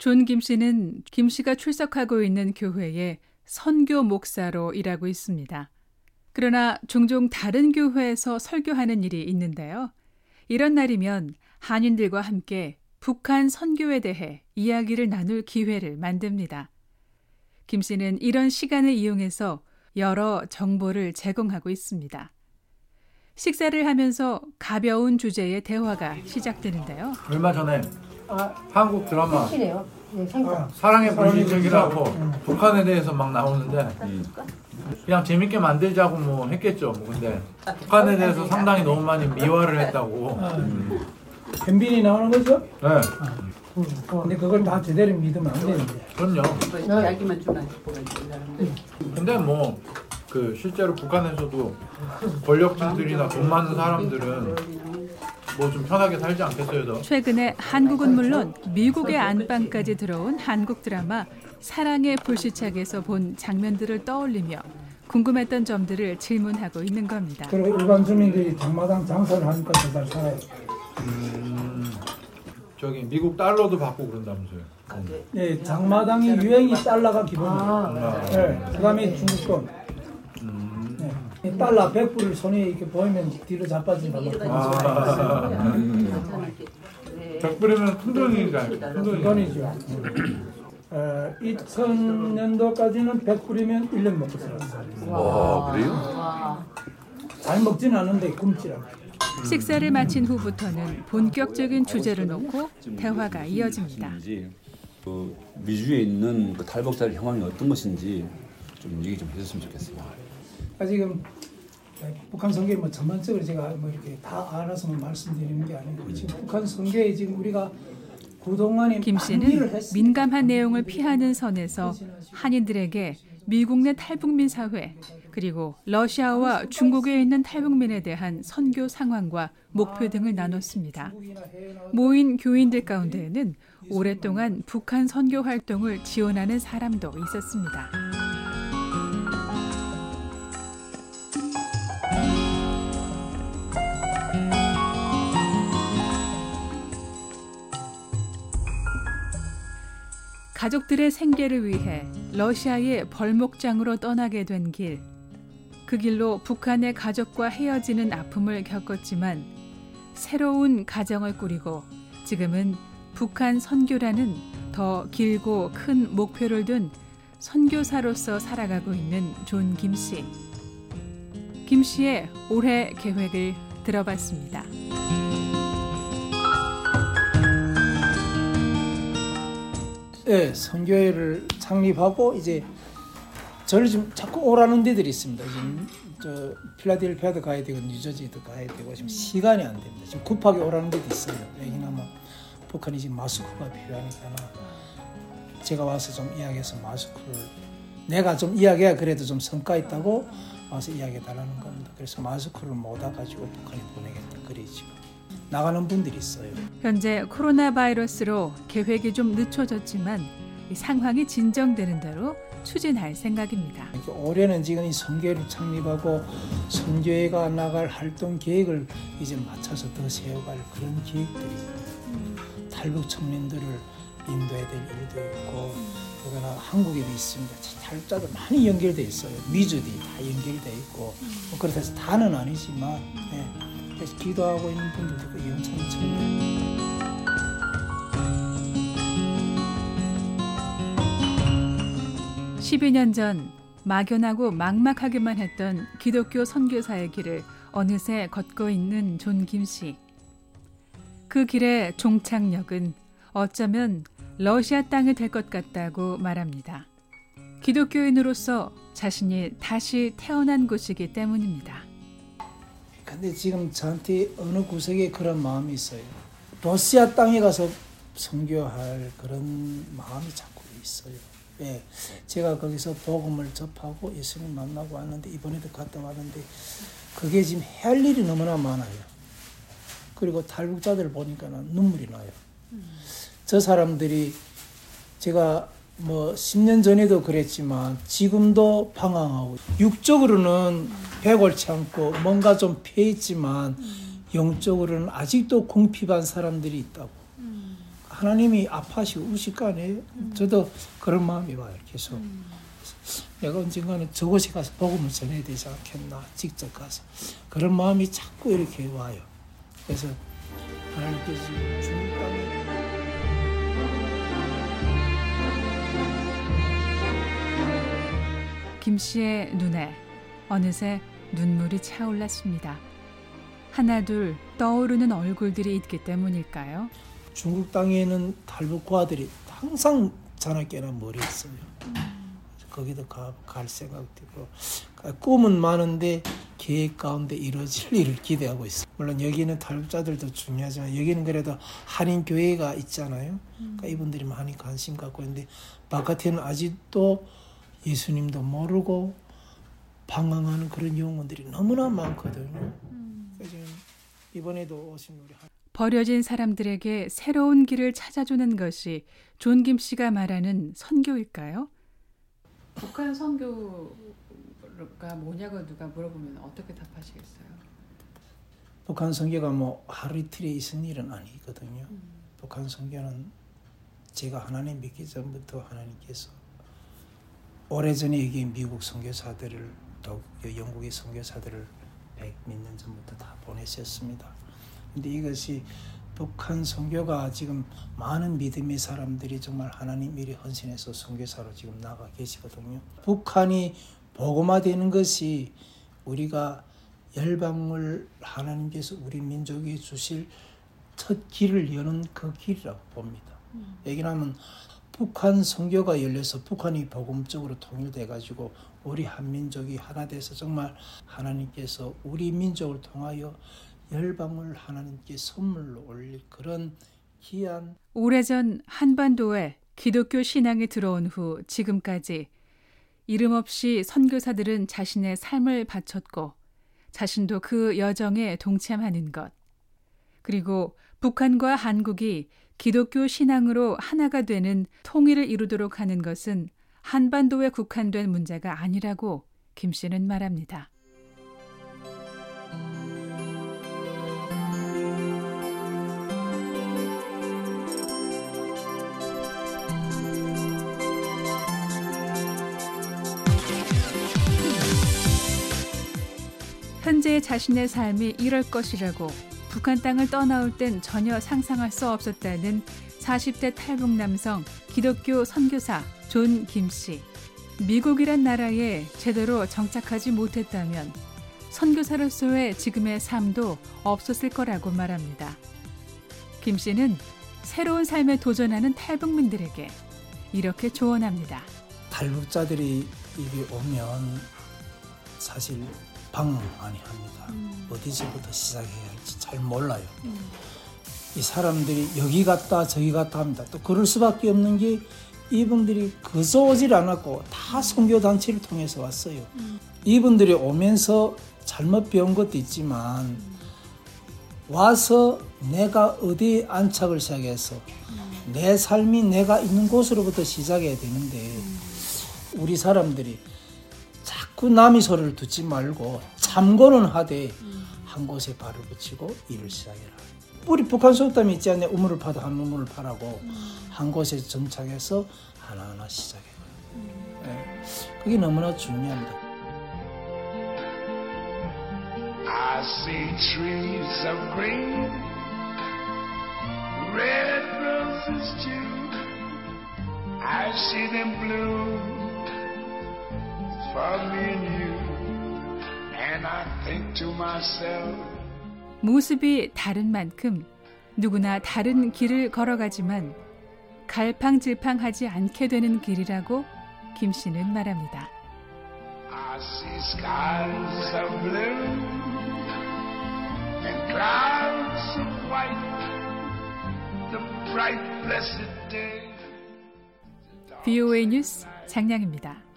존 김 씨는 김 씨가 출석하고 있는 교회에 선교 목사로 일하고 있습니다. 그러나 종종 다른 교회에서 설교하는 일이 있는데요. 이런 날이면 한인들과 함께 북한 선교에 대해 이야기를 나눌 기회를 만듭니다. 김 씨는 이런 시간을 이용해서 여러 정보를 제공하고 있습니다. 식사를 하면서 가벼운 주제의 대화가 시작되는데요. 얼마 전에 아, 한국 드라마 생이네요. 네, 생각. 아, 사랑의 불시착이라고 북한에 대해서 막 나오는데 그냥 재밌게 만들자고 뭐 했겠죠. 뭐 근데 북한에 대해서 상당히 너무 많이 미화를 했다고. 현빈이 나오는 거죠? 네, 근데 그걸 다 제대로 믿으면 안 되는데. 그럼요. 네. 야기만 주나 싶어 가지고 근데 뭐 그 실제로 북한에서도 권력층들이나 돈 많은 사람들은 뭐 좀 편하게 살지 않겠어요, 더? 최근에 한국은 물론 미국의 안방까지 들어온 한국 드라마 사랑의 불시착에서 본 장면들을 떠올리며 궁금했던 점들을 질문하고 있는 겁니다. 그리고 일반 주민들이 장마당 장사를 하니까 더잘 살아요. 저기 미국 달러도 받고 그런다면서요. 네, 장마당이 유행이 달러가 기본이에요. 아, 네, 그다음에 중국 돈. 이 달러 100불을 손에 이렇게 보이면 뒤로 자빠진다. 아. 소리가 백불이면 큰 돈이니까 큰 있어요. 돈이죠. 돈이죠. 어, 2000년도까지는 100불이면 1년 먹고 살았어요. 와 그래요? 잘 먹지는 않는데 굶지라고. 식사를 마친 후부터는 본격적인 주제를 놓고 대화가 이어집니다. 그 미주에 있는 그 탈북자의 형황이 어떤 것인지 좀 얘기 좀 해줬으면 좋겠어요. 아, 지금 북한 성계 뭐 전반적으로 제가 뭐 이렇게 다 알아서 뭐 말씀드리는 게 아니고 지금 북한 성계에 지금 우리가 그동안에 김 씨는. 민감한 내용을 피하는 선에서 한인들에게 미국 내 탈북민 사회 그리고 러시아와 중국에 있는 탈북민에 대한 선교 상황과 목표 등을 나눴습니다. 모인 교인들 가운데에는 오랫동안 북한 선교 활동을 지원하는 사람도 있었습니다. 가족들의 생계를 위해 러시아의 벌목장으로 떠나게 된 길. 그 길로 북한의 가족과 헤어지는 아픔을 겪었지만 새로운 가정을 꾸리고 지금은 북한 선교라는 더 길고 큰 목표를 둔 선교사로서 살아가고 있는 존 김 씨. 김 씨의 올해 계획을 들어봤습니다. 예, 선교회를 창립하고 이제 저를 지금 자꾸 오라는 데들이 있습니다. 지금 저 필라델피아도 가야 되고 뉴저지도 가야 되고 지금 시간이 안 됩니다. 지금 급하게 오라는 데도 있어요. 왜냐면 북한이 지금 마스크가 필요하니까 제가 와서 좀 이야기해서 마스크를 내가 좀 이야기해야 그래도 좀 성과 있다고 와서 이야기해 달라는 겁니다. 그래서 마스크를 못 와가지고 북한에 보내겠다 그래 지금 나가는 분들이 있어요. 현재 코로나 바이러스로 계획이 좀 늦춰졌지만 이 상황이 진정되는 대로 추진할 생각입니다. 이렇게 올해는 지금 이 선교회를 창립하고 선교회가 나갈 활동 계획을 이제 맞춰서 더 세워갈 그런 계획들이 탈북 청년들을 인도해야 될 일도 있고 그러나 한국에도 있습니다. 탈북자들 많이 연결돼 있어요. 미주도 다 연결돼 있고 뭐 그렇다 해서 다는 아니지만 네. 그래서 기도하고 있는 분들도 그 영천천 명 12년 전 막연하고 막막하기만 했던 기독교 선교사의 길을 어느새 걷고 있는 존김 씨. 그 길의 종착역은 어쩌면 러시아 땅이 될 것 같다고 말합니다. 기독교인으로서 자신이 다시 태어난 곳이기 때문입니다. 근데 지금 저한테 어느 구석에 그런 마음이 있어요. 러시아 땅에 가서 선교할 그런 마음이 자꾸 있어요. 예, 제가 거기서 복음을 접하고 예수님 만나고 왔는데 이번에도 갔다 왔는데 그게 지금 할 일이 너무나 많아요. 그리고 탈북자들 보니까는 눈물이 나요. 저 사람들이 제가 뭐 10년 전에도 그랬지만 지금도 방황하고 육적으로는 배골치 않고 뭔가 좀 패있지만 영적으로는 아직도 궁핍한 사람들이 있다고 하나님이 아파하시고 우실 거 아니에요? 저도 그런 마음이 와요, 계속. 내가 언젠가는 저곳에 가서 복음을 전해야 되지 않겠나, 직접 가서. 그런 마음이 자꾸 이렇게 와요. 그래서 하나님께서 중국 땅에 김 씨의 눈에 어느새 눈물이 차올랐습니다. 하나둘 떠오르는 얼굴들이 있기 때문일까요? 중국 땅에는 탈북과들이 항상 자나깨나 머리 있어요. 거기도 가, 갈 생각도 있고 꿈은 많은데 계획 가운데 이루어질 일을 기대하고 있어요. 물론 여기는 탈북자들도 중요하지만 여기는 그래도 한인 교회가 있잖아요. 그러니까 이분들이 많이 관심 갖고 있는데 바깥에는 아직도 예수님도 모르고 방황하는 그런 영혼들이 너무나 많거든요. 그래서 지금 이번에도 오신 우리 한- 버려진 사람들에게 새로운 길을 찾아주는 것이 존김 씨가 말하는 선교일까요? 북한 선교가 뭐냐고 누가 물어보면 어떻게 답하시겠어요? 북한 선교가 뭐 하루 이틀에 있은 일은 아니거든요. 북한 선교는 제가 하나님 믿기 전부터 하나님께서 오래전에 여기 미국 선교사들을 또 영국의 선교사들을 백몇년 전부터 다 보내셨습니다. 근데 이것이 북한 선교가 지금 많은 믿음의 사람들이 정말 하나님 일에 헌신해서 선교사로 지금 나가 계시거든요. 북한이 복음화되는 것이 우리가 열방을 하나님께서 우리 민족에 주실 첫 길을 여는 그 길이라고 봅니다. 얘기하면 북한 선교가 열려서 북한이 복음적으로 통일돼 가지고 우리 한민족이 하나 돼서 정말 하나님께서 우리 민족을 통하여 열방을 하나님께 선물로 올릴 그런 귀한 오래전 한반도에 기독교 신앙이 들어온 후 지금까지 이름 없이 선교사들은 자신의 삶을 바쳤고 자신도 그 여정에 동참하는 것. 그리고 북한과 한국이 기독교 신앙으로 하나가 되는 통일을 이루도록 하는 것은 한반도에 국한된 문제가 아니라고 김 씨는 말합니다. 현재 자신의 삶이 이럴 것이라고 북한 땅을 떠나올 땐 전혀 상상할 수 없었다는 40대 탈북 남성 기독교 선교사 존 김씨. 미국이란 나라에 제대로 정착하지 못했다면 선교사로서의 지금의 삶도 없었을 거라고 말합니다. 김 씨는 새로운 삶에 도전하는 탈북민들에게 이렇게 조언합니다. 탈북자들이 이게 오면 사실 방황 많이 합니다. 어디서부터 시작해야 할지 잘 몰라요. 이 사람들이 여기 갔다 저기 갔다 합니다. 또 그럴 수밖에 없는 게 이분들이 그저 오질 않았고 다 선교 단체를 통해서 왔어요. 이분들이 오면서 잘못 배운 것도 있지만 와서 내가 어디에 안착을 시작해서 내 삶이 내가 있는 곳으로부터 시작해야 되는데 우리 사람들이 자꾸 남의 소리를 듣지 말고 참고는 하되 한 곳에 발을 붙이고 일을 시작해라. 우리 북한 속담이 있지 않냐 우물을 파도 한 우물을 파라고 한 곳에 정착해서 하나하나 시작해라. 예. 그게 너무나 중요합니다. I see trees of green, red roses too. I see them bloom 모습이 다른 만큼 누구나 다른 길을 걸어가지만 갈팡질팡하지 않게 되는 길이라고 김 씨는 말합니다. I see skies of blue and clouds of white. The bright, blessed day. VOA 뉴스 장량입니다.